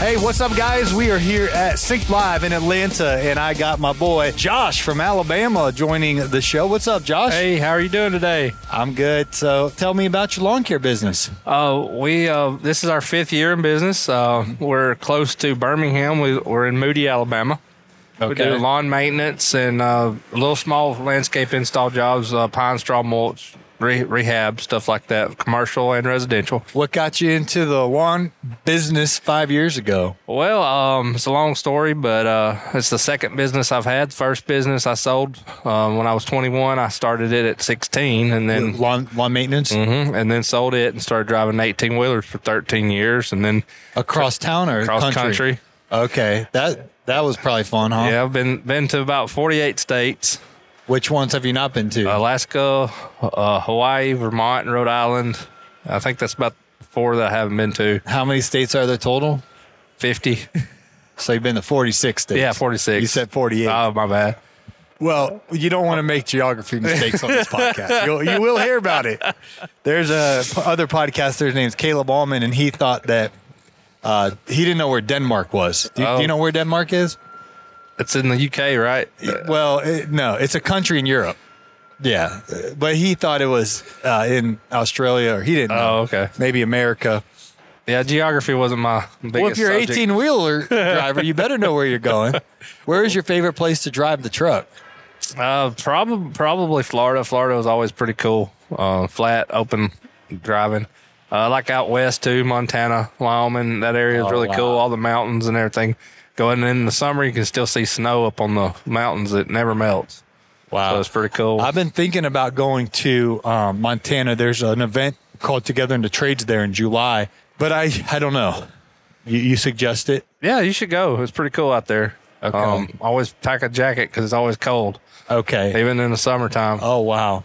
Hey, what's up, guys? We are here at Sync Live in Atlanta, and I got my boy Josh from Alabama joining the show. What's up, Josh? Hey, how are you doing today? I'm good. So, tell me about your lawn care business. Uh, we uh, this is our fifth year in business. Uh, we're close to Birmingham. We, we're in Moody, Alabama. Okay. We do lawn maintenance and uh, little small landscape install jobs, uh, pine straw mulch, re- rehab stuff like that, commercial and residential. What got you into the lawn business five years ago? Well, um, it's a long story, but uh, it's the second business I've had. First business I sold um, when I was 21. I started it at 16, and then lawn lawn maintenance Mhm, and then sold it and started driving 18 wheelers for 13 years, and then across town or cross country? country. Okay, that that was probably fun, huh? Yeah, I've been been to about 48 states. Which ones have you not been to? Alaska, uh, Hawaii, Vermont, and Rhode Island. I think that's about four that I haven't been to. How many states are there total? 50. So you've been to 46 states. Yeah, 46. You said 48. Oh, my bad. Well, you don't want to make geography mistakes on this podcast. You'll, you will hear about it. There's a p- other podcaster. His name's Caleb Allman, and he thought that uh, he didn't know where Denmark was. Do you, do you Oh. know where Denmark is? It's in the UK, right? Well, it, no, it's a country in Europe. Yeah, but he thought it was uh, in Australia, or he didn't know. Oh, okay. Maybe America. Yeah, geography wasn't my biggest Well, if you're subject. 18 wheeler driver, you better know where you're going. Where is your favorite place to drive the truck? Uh, probably probably Florida. Florida was always pretty cool. Uh, flat, open driving. Uh, like out west too, Montana, Wyoming. That area is Oh, really wow. cool. All the mountains and everything. Going in the summer, you can still see snow up on the mountains. that never melts. Wow. So it's pretty cool. I've been thinking about going to um, Montana. There's an event called Together in the Trades there in July, but I I don't know. You, you suggest it? yeah, you should go. It's pretty cool out there. Okay. Um, always pack a jacket because it's always cold, Okay. even in the summertime. Oh wow.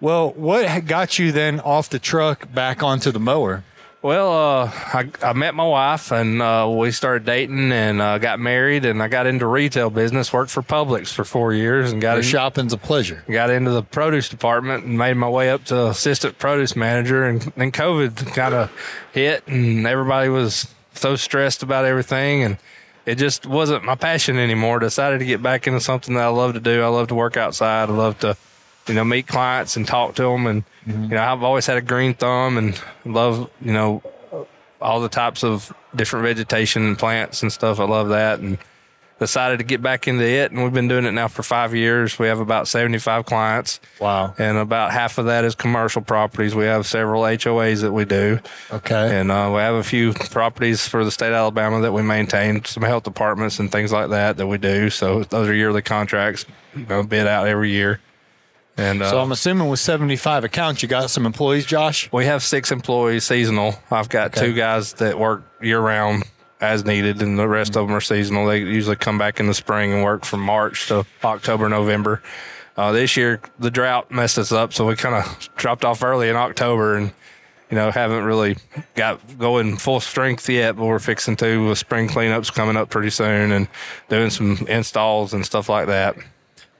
Well, what got you then off the truck back onto the mower? Well, uh, I, I met my wife and uh, we started dating and uh, got married and I got into retail business. Worked for Publix for four years and got The in, shopping's a pleasure. got into the produce department and made my way up to assistant produce manager. And then COVID kind of hit and everybody was so stressed about everything and it just wasn't my passion anymore. Decided to get back into something that I love to do. I love to work outside. I love to, you know, meet clients and talk to them. And, you know, I've always had a green thumb and love, you know, all the types of different vegetation and plants and stuff. I love that. And, decided to get back into it and we've been doing it now for five years we have about 75 clients Wow. and about half of that is commercial properties we have several hoas that we do Okay. and uh, we have a few properties for the state of alabama that we maintain some health departments and things like that that we do so those are yearly contracts you know bid out every year and uh, so I'm assuming with 75 accounts, you got some employees, Josh. we have six employees seasonal. I've got Okay. two guys that work year round as needed, and the rest of them are seasonal. They usually come back in the spring and work from March to October, November. Uh, this year, the drought messed us up, so we kind of dropped off early in October and, you know, haven't really got going full strength yet, but we're fixing to with spring cleanups coming up pretty soon and doing some installs and stuff like that.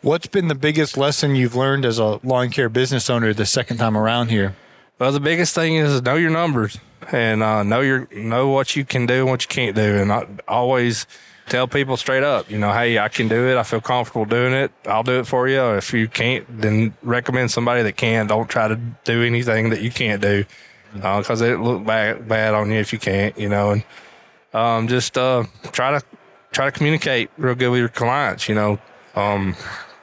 What's been the biggest lesson you've learned as a lawn care business owner the second time around here? Well, the biggest thing is know your numbers and uh, know your know what you can do and what you can't do, and I always tell people straight up, you know, hey, I can do it. I feel comfortable doing it. I'll do it for you. If you can't, then recommend somebody that can. Don't try to do anything that you can't do because it look bad bad on you if you can't, you know. And um, just uh, try to try to communicate real good with your clients. You know, um,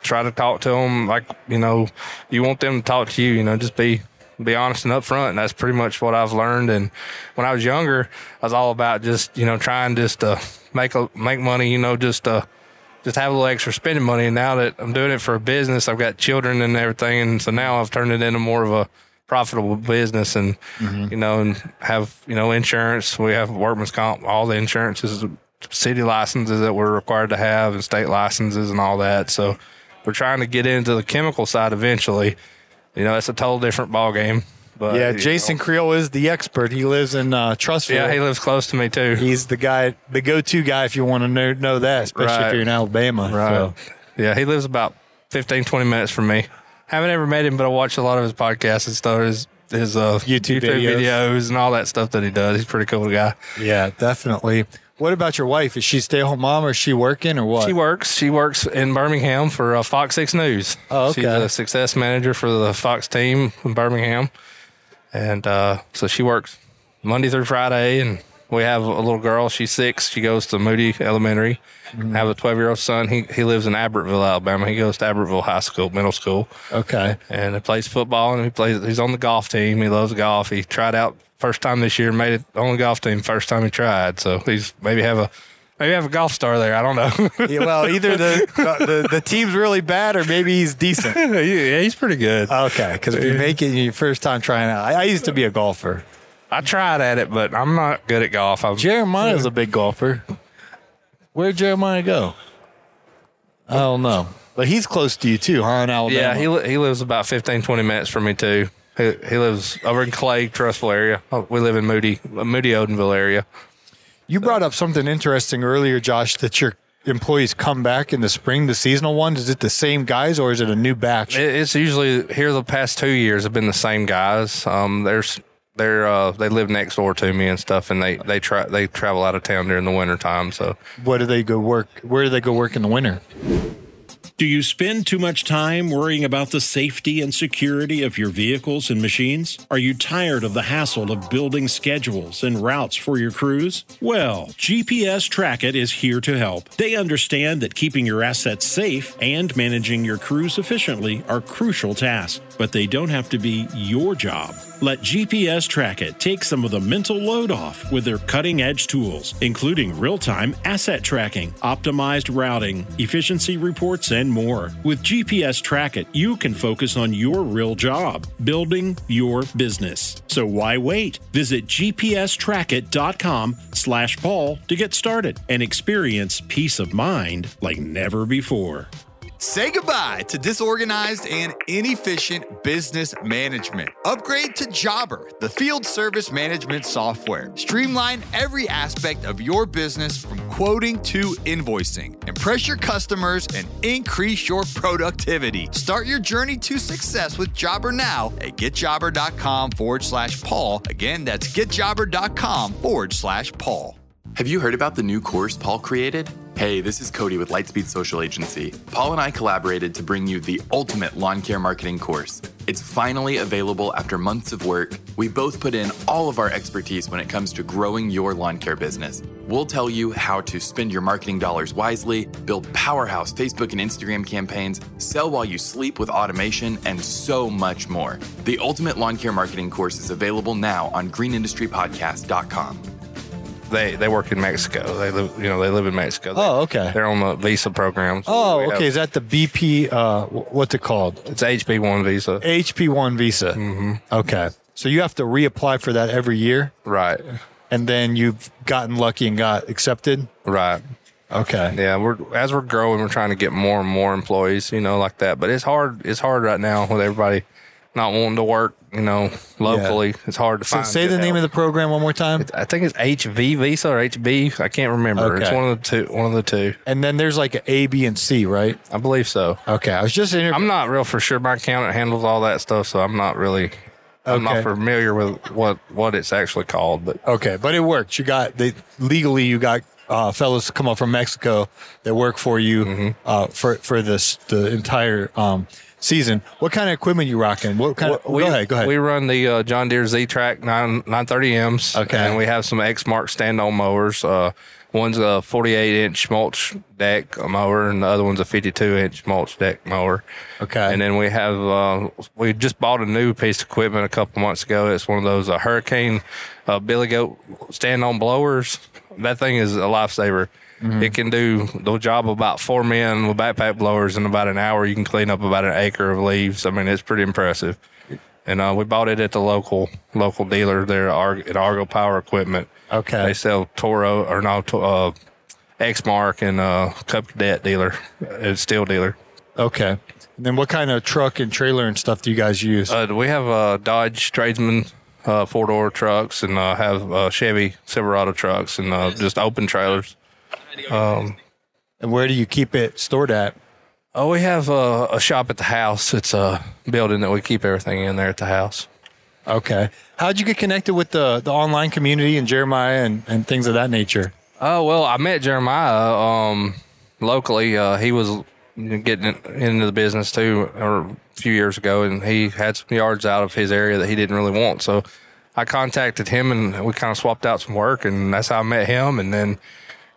try to talk to them like you know you want them to talk to you. You know, just be be honest and upfront. And that's pretty much what I've learned. And when I was younger, I was all about just you know trying just to make a make money. You know, just uh just have a little extra spending money. And now that I'm doing it for a business, I've got children and everything, and so now I've turned it into more of a profitable business and you know and have you know insurance. We have workman's comp, all the insurances, city licenses that we're required to have, and state licenses and all that. So we're trying to get into the chemical side eventually. You know, that's a total different ball game. But Yeah, Jason know, Creel is the expert. He lives in uh, Trussville. yeah, he lives close to me too. He's the guy, the go-to guy if you want to know, know that, especially if you're in Alabama. Right. So, Yeah, he lives about 15, 20 minutes from me. Haven't ever met him, but I watch a lot of his podcasts and stuff, his his uh, YouTube videos. videos. and all that stuff that he does. He's a pretty cool guy. yeah, definitely. What about your wife? Is she stay-at-home mom or is she working or what? She works. She works in Birmingham for uh, Fox Six News. Oh, okay. She's a success manager for the Fox team in Birmingham, and uh, so she works Monday through Friday. And we have a little girl. She's six. She goes to Moody Elementary. Mm-hmm. I have a twelve year old son. He he lives in Albertville, Alabama. He goes to Albertville High School, middle school. okay. and he plays football and he plays he's on the golf team he loves golf he tried out first time this year made it on the golf team first time he tried so he's maybe have a maybe have a golf star there i don't know Yeah, well, either the, the the team's really bad or maybe he's decent. yeah he's pretty good Okay, because if you make it your first time trying out, I, I used to be a golfer. I tried at it but i'm not good at golf i'm Jeremiah's a big golfer. Where'd Jeremiah go? I don't know, but he's close to you too, huh? In Alabama. yeah he, li- he lives about 15 20 minutes from me too he, he lives over in clay Trussville area Oh, we live in moody moody odenville area You brought up something interesting earlier, Josh, that your employees come back in the spring, the seasonal ones. Is it the same guys or is it a new batch? It- It's usually here the past two years have been the same guys. Um, there's they're uh, they live next door to me and stuff, and they they try they travel out of town during the winter time. So what do they go work? Where do they go work in the winter? Do you spend too much time worrying about the safety and security of your vehicles and machines? Are you tired of the hassle of building schedules and routes for your crews? Well, GPS Trackit is here to help. They understand that keeping your assets safe and managing your crews efficiently are crucial tasks, but they don't have to be your job. Let GPS Trackit take some of the mental load off with their cutting edge tools, including real time asset tracking, optimized routing, efficiency reports, and more. With GPS Trackit, you can focus on your real job, building your business. So why wait? Visit gpstrackit.com slash Paul to get started and experience peace of mind like never before. Say goodbye to disorganized and inefficient business management. Upgrade to Jobber, the field service management software. Streamline every aspect of your business from quoting to invoicing. Impress your customers and increase your productivity. Start your journey to success with Jobber now at getjobber.com forward slash Paul. Again, that's getjobber.com forward slash Paul. Have you heard about the new course Paul created? Hey, this is Cody with Lightspeed Social Agency. Paul and I collaborated to bring you the ultimate lawn care marketing course. It's finally available after months of work. We both put in all of our expertise when it comes to growing your lawn care business. We'll tell you how to spend your marketing dollars wisely, build powerhouse Facebook and Instagram campaigns, sell while you sleep with automation, and so much more. The Ultimate Lawn Care Marketing course is available now on greenindustrypodcast.com. they they work in Mexico. They live you know they live in Mexico. They- Oh, okay. They're on the visa program. Oh, we have- okay. Is that the BP? Uh, what's it called? it's HB one visa. HP one visa. Mm-hmm. Okay. So you have to reapply for that every year, Right, and then you've gotten lucky and got accepted. right. Okay. Yeah, we're as we're growing, we're trying to get more and more employees, you know, like that. But it's hard. It's hard right now with everybody not wanting to work, you know, locally. It's hard to So find. say the name of the program one more time. I think it's HV visa or HB. I can't remember. It's one of the two. One of the two. And then there's like a A, B, and C, right? I believe so. Okay. I was just inter- I'm not real for sure. My accountant handles all that stuff, so I'm not really. I'm not familiar with what what it's actually called, but Okay, but it worked. You got they legally. You got uh, fellas come up from Mexico that work for you Mm-hmm. uh, for for this the entire um, season. What kind of equipment you rocking? What kind of? we, go ahead. Go ahead. We run the uh, John Deere Z Track 9 930Ms. Okay. And we have some Exmark stand on mowers. Uh, one's a 48 inch mulch deck mower, and the other one's a 52 inch mulch deck mower. Okay. And then we have, uh, we just bought a new piece of equipment a couple months ago. It's one of those uh, Hurricane uh, Billy Goat stand on blowers. That thing is a lifesaver. Mm-hmm. It can do the job of about four men with backpack blowers in about an hour. You can clean up about an acre of leaves. I mean, it's pretty impressive. and uh, we bought it at the local local dealer there at Argo Power Equipment. Okay. They sell Toro or no to- uh, Exmark and uh, Cub Cadet dealer, uh, Stihl dealer. Okay. And then what kind of truck and trailer and stuff do you guys use? Uh, we have uh, Dodge Tradesman uh, four door trucks and uh, have uh, Chevy Silverado trucks and uh, just open trailers. And where do you keep it stored at? Oh, we have uh, a shop at the house. It's a building that we keep everything in there at the house. Okay. How'd you get connected with the, the online community and Jeremiah and, and things of that nature? Oh well, I met Jeremiah um, locally. Uh, he was getting into the business too, or a few years ago, and he had some yards out of his area that he didn't really want. So I contacted him, and we kind of swapped out some work, and that's how I met him. And then,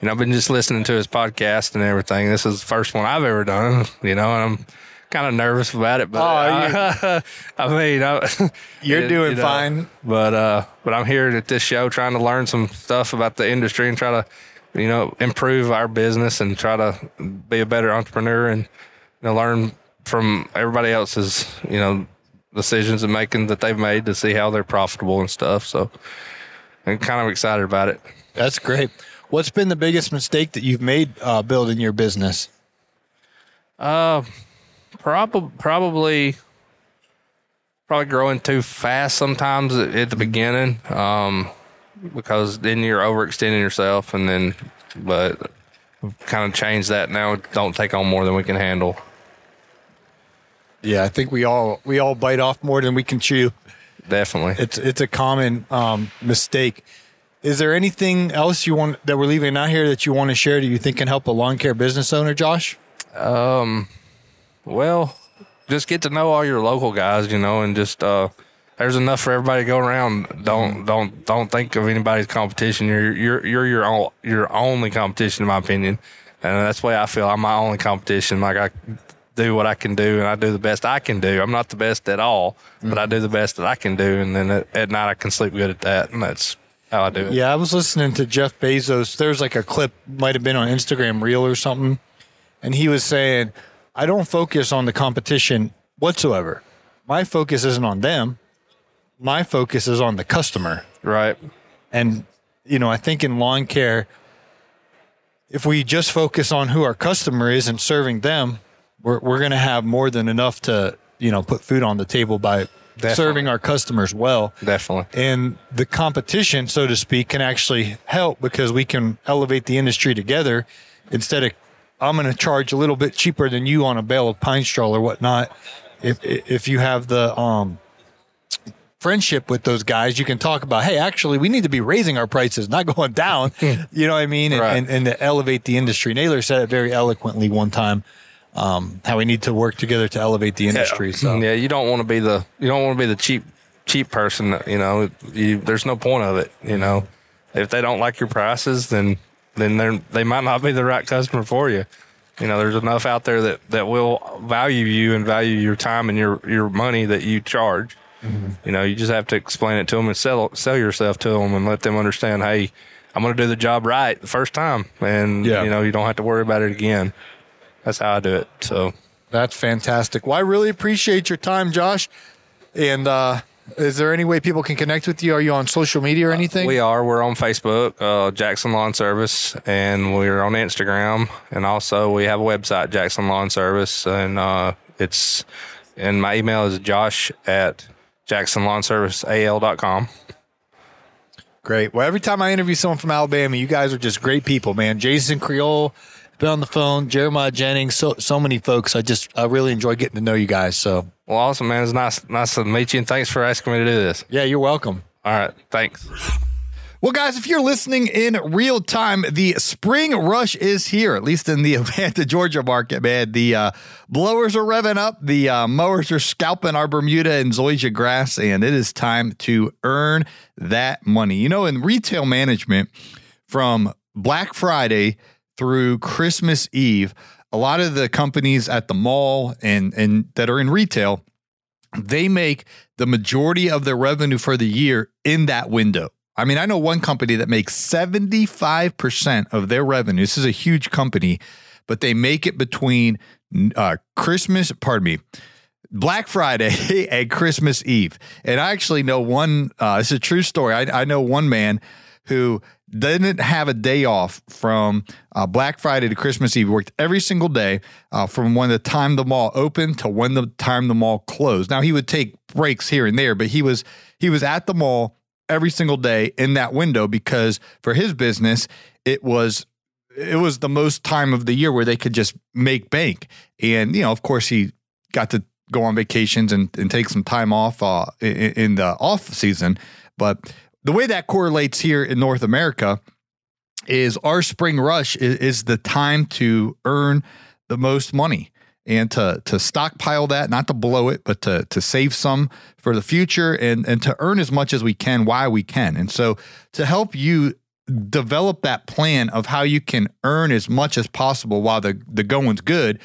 you know, I've been just listening to his podcast and everything. This is the first one I've ever done, you know, and I'm kind of nervous about it, but Oh, I mean, I, You're you- doing you know, fine. But uh, but I'm here at this show trying to learn some stuff about the industry and try to, you know, improve our business and try to be a better entrepreneur and you know, learn from everybody else's, you know, decisions and making that they've made to see how they're profitable and stuff. So I'm kind of excited about it. That's great. What's been the biggest mistake that you've made uh, building your business? Probably, probably, probably growing too fast sometimes at, at the beginning, um, because then you're overextending yourself, and then, but kind of change that now. Don't take on more than we can handle. Yeah, I think we all we all bite off more than we can chew. Definitely. It's it's a common um, mistake. Is there anything else you want that we're leaving out here that you want to share? Do you think can help a lawn care business owner, Josh? Um, Well, just get to know all your local guys, you know, and just uh, there's enough for everybody to go around. Don't don't don't think of anybody's competition. You're you're you're your own your only competition, in my opinion, and that's the way I feel. I'm my only competition. Like I do what I can do, and I do the best I can do. I'm not the best at all, but I do the best that I can do, and then at, at night I can sleep good at that, and that's how I do it. Yeah, I was listening to Jeff Bezos. There's like a clip, might have been on Instagram Reel or something, and he was saying, "I don't focus on the competition whatsoever. My focus isn't on them. My focus is on the customer." Right. And, you know, I think in lawn care, if we just focus on who our customer is and serving them, we're, we're going to have more than enough to, you know, put food on the table by serving our customers well. Definitely. And the competition, so to speak, can actually help because we can elevate the industry together instead of I'm going to charge a little bit cheaper than you on a bale of pine straw or whatnot. If if you have the um friendship with those guys, you can talk about, hey, actually, we need to be raising our prices, not going down. you know what I mean? And, and, and to elevate the industry. Naylor said it very eloquently one time. Um, how we need to work together to elevate the industry. So yeah, you don't want to be the you don't want to be the cheap cheap person. that, You know, you, there's no point of it. You know, if they don't like your prices, then then they they might not be the right customer for you. You know, there's enough out there that that will value you and value your time and your your money that you charge. You know, you just have to explain it to them and sell sell yourself to them and let them understand. Hey, I'm going to do the job right the first time, and Yeah. you know, you don't have to worry about it again. That's how I do it. So. That's fantastic. Well, I really appreciate your time, Josh. And uh, is there any way people can connect with you? Are you on social media or anything? We are. We're on Facebook, uh, Jackson Lawn Service, and we're on Instagram, and also we have a website, Jackson Lawn Service, and uh, it's and my email is josh at jacksonlawnserviceal.com. Great. Well, every time I interview someone from Alabama, you guys are just great people, man. Jason Creel, been on the phone, Jeremiah Jennings, so so many folks. I just I really enjoy getting to know you guys. So Well, awesome, man. It's nice, nice to meet you, and thanks for asking me to do this. yeah, you're welcome. All right, thanks. Well, guys, if you're listening in real time, the spring rush is here, at least in the Atlanta, Georgia market, man. The uh, blowers are revving up, the uh, mowers are scalping our Bermuda and Zoysia grass, and it is time to earn that money. You know, in retail management, from Black Friday through Christmas Eve, a lot of the companies at the mall and, and that are in retail, they make the majority of their revenue for the year in that window. I mean, I know one company that makes 75% of their revenue. This is a huge company, but they make it between uh, Christmas, pardon me, Black Friday and Christmas Eve. And I actually know one, uh, it's a true story. I, I know one man who didn't have a day off from uh, Black Friday to Christmas Eve. He worked every single day uh, from when the time the mall opened to when the time the mall closed. Now he would take breaks here and there, but he was he was at the mall every single day in that window because for his business it was it was the most time of the year where they could just make bank. And you know, of course, he got to go on vacations and, and take some time off uh, in, in the off season, but the way that correlates here in North America is our spring rush is, is, the time to earn the most money and to to stockpile that, not to blow it, but to to save some for the future and and to earn as much as we can while we can. And so to help you develop that plan of how you can earn as much as possible while the the going's good,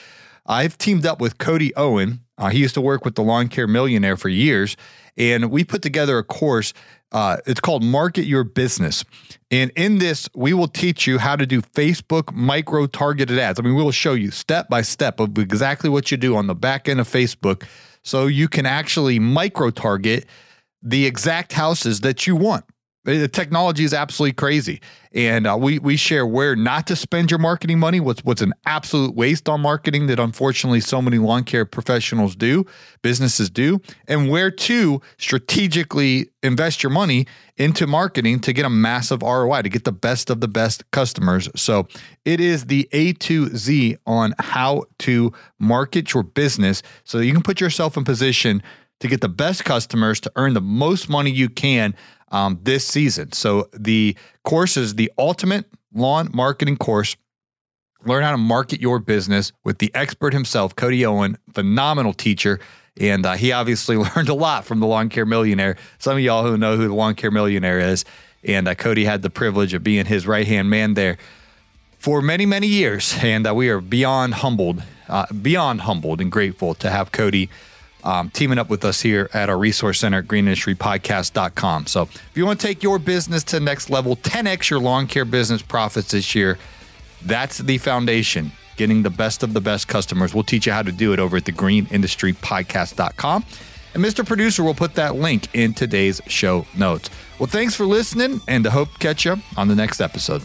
I've teamed up with Cody Owen. Uh, he used to work with the Lawn Care Millionaire for years, and we put together a course uh, it's called Market Your Business. And in this, we will teach you how to do Facebook micro targeted ads. I mean, we will show you step by step of exactly what you do on the back end of Facebook so you can actually micro target the exact houses that you want. The technology is absolutely crazy, and uh, we we share where not to spend your marketing money. What's what's an absolute waste on marketing that unfortunately so many lawn care professionals do, businesses do, and where to strategically invest your money into marketing to get a massive ROI to get the best of the best customers. So it is the A to Z on how to market your business so you can put yourself in position to get the best customers to earn the most money you can um, this season. So the course is the ultimate lawn marketing course. Learn how to market your business with the expert himself, Cody Owen, phenomenal teacher. And uh, he obviously learned a lot from the Lawn Care Millionaire. Some of y'all who know who the Lawn Care Millionaire is. And uh, Cody had the privilege of being his right hand man there for many, many years. And uh, we are beyond humbled, uh, beyond humbled and grateful to have Cody um, teaming up with us here at our resource center at greenindustrypodcast.com. So if you want to take your business to the next level, 10x your lawn care business profits this year, that's the foundation. Getting the best of the best customers. We'll teach you how to do it over at the greenindustrypodcast.com. And Mr. Producer will put that link in today's show notes. Well, thanks for listening, and I hope catch you on the next episode.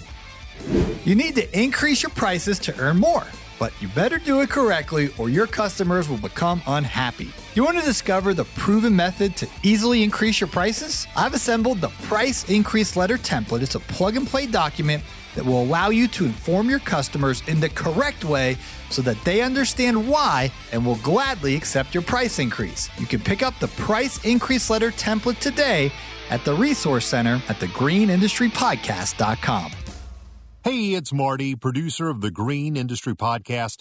You need to increase your prices to earn more but you better do it correctly or your customers will become unhappy. You want to discover the proven method to easily increase your prices? I've assembled the Price Increase Letter template. It's a plug and play document that will allow you to inform your customers in the correct way so that they understand why and will gladly accept your price increase. You can pick up the Price Increase Letter template today at the Resource Center at thegreenindustrypodcast.com. Hey, it's Marty, producer of the Green Industry Podcast.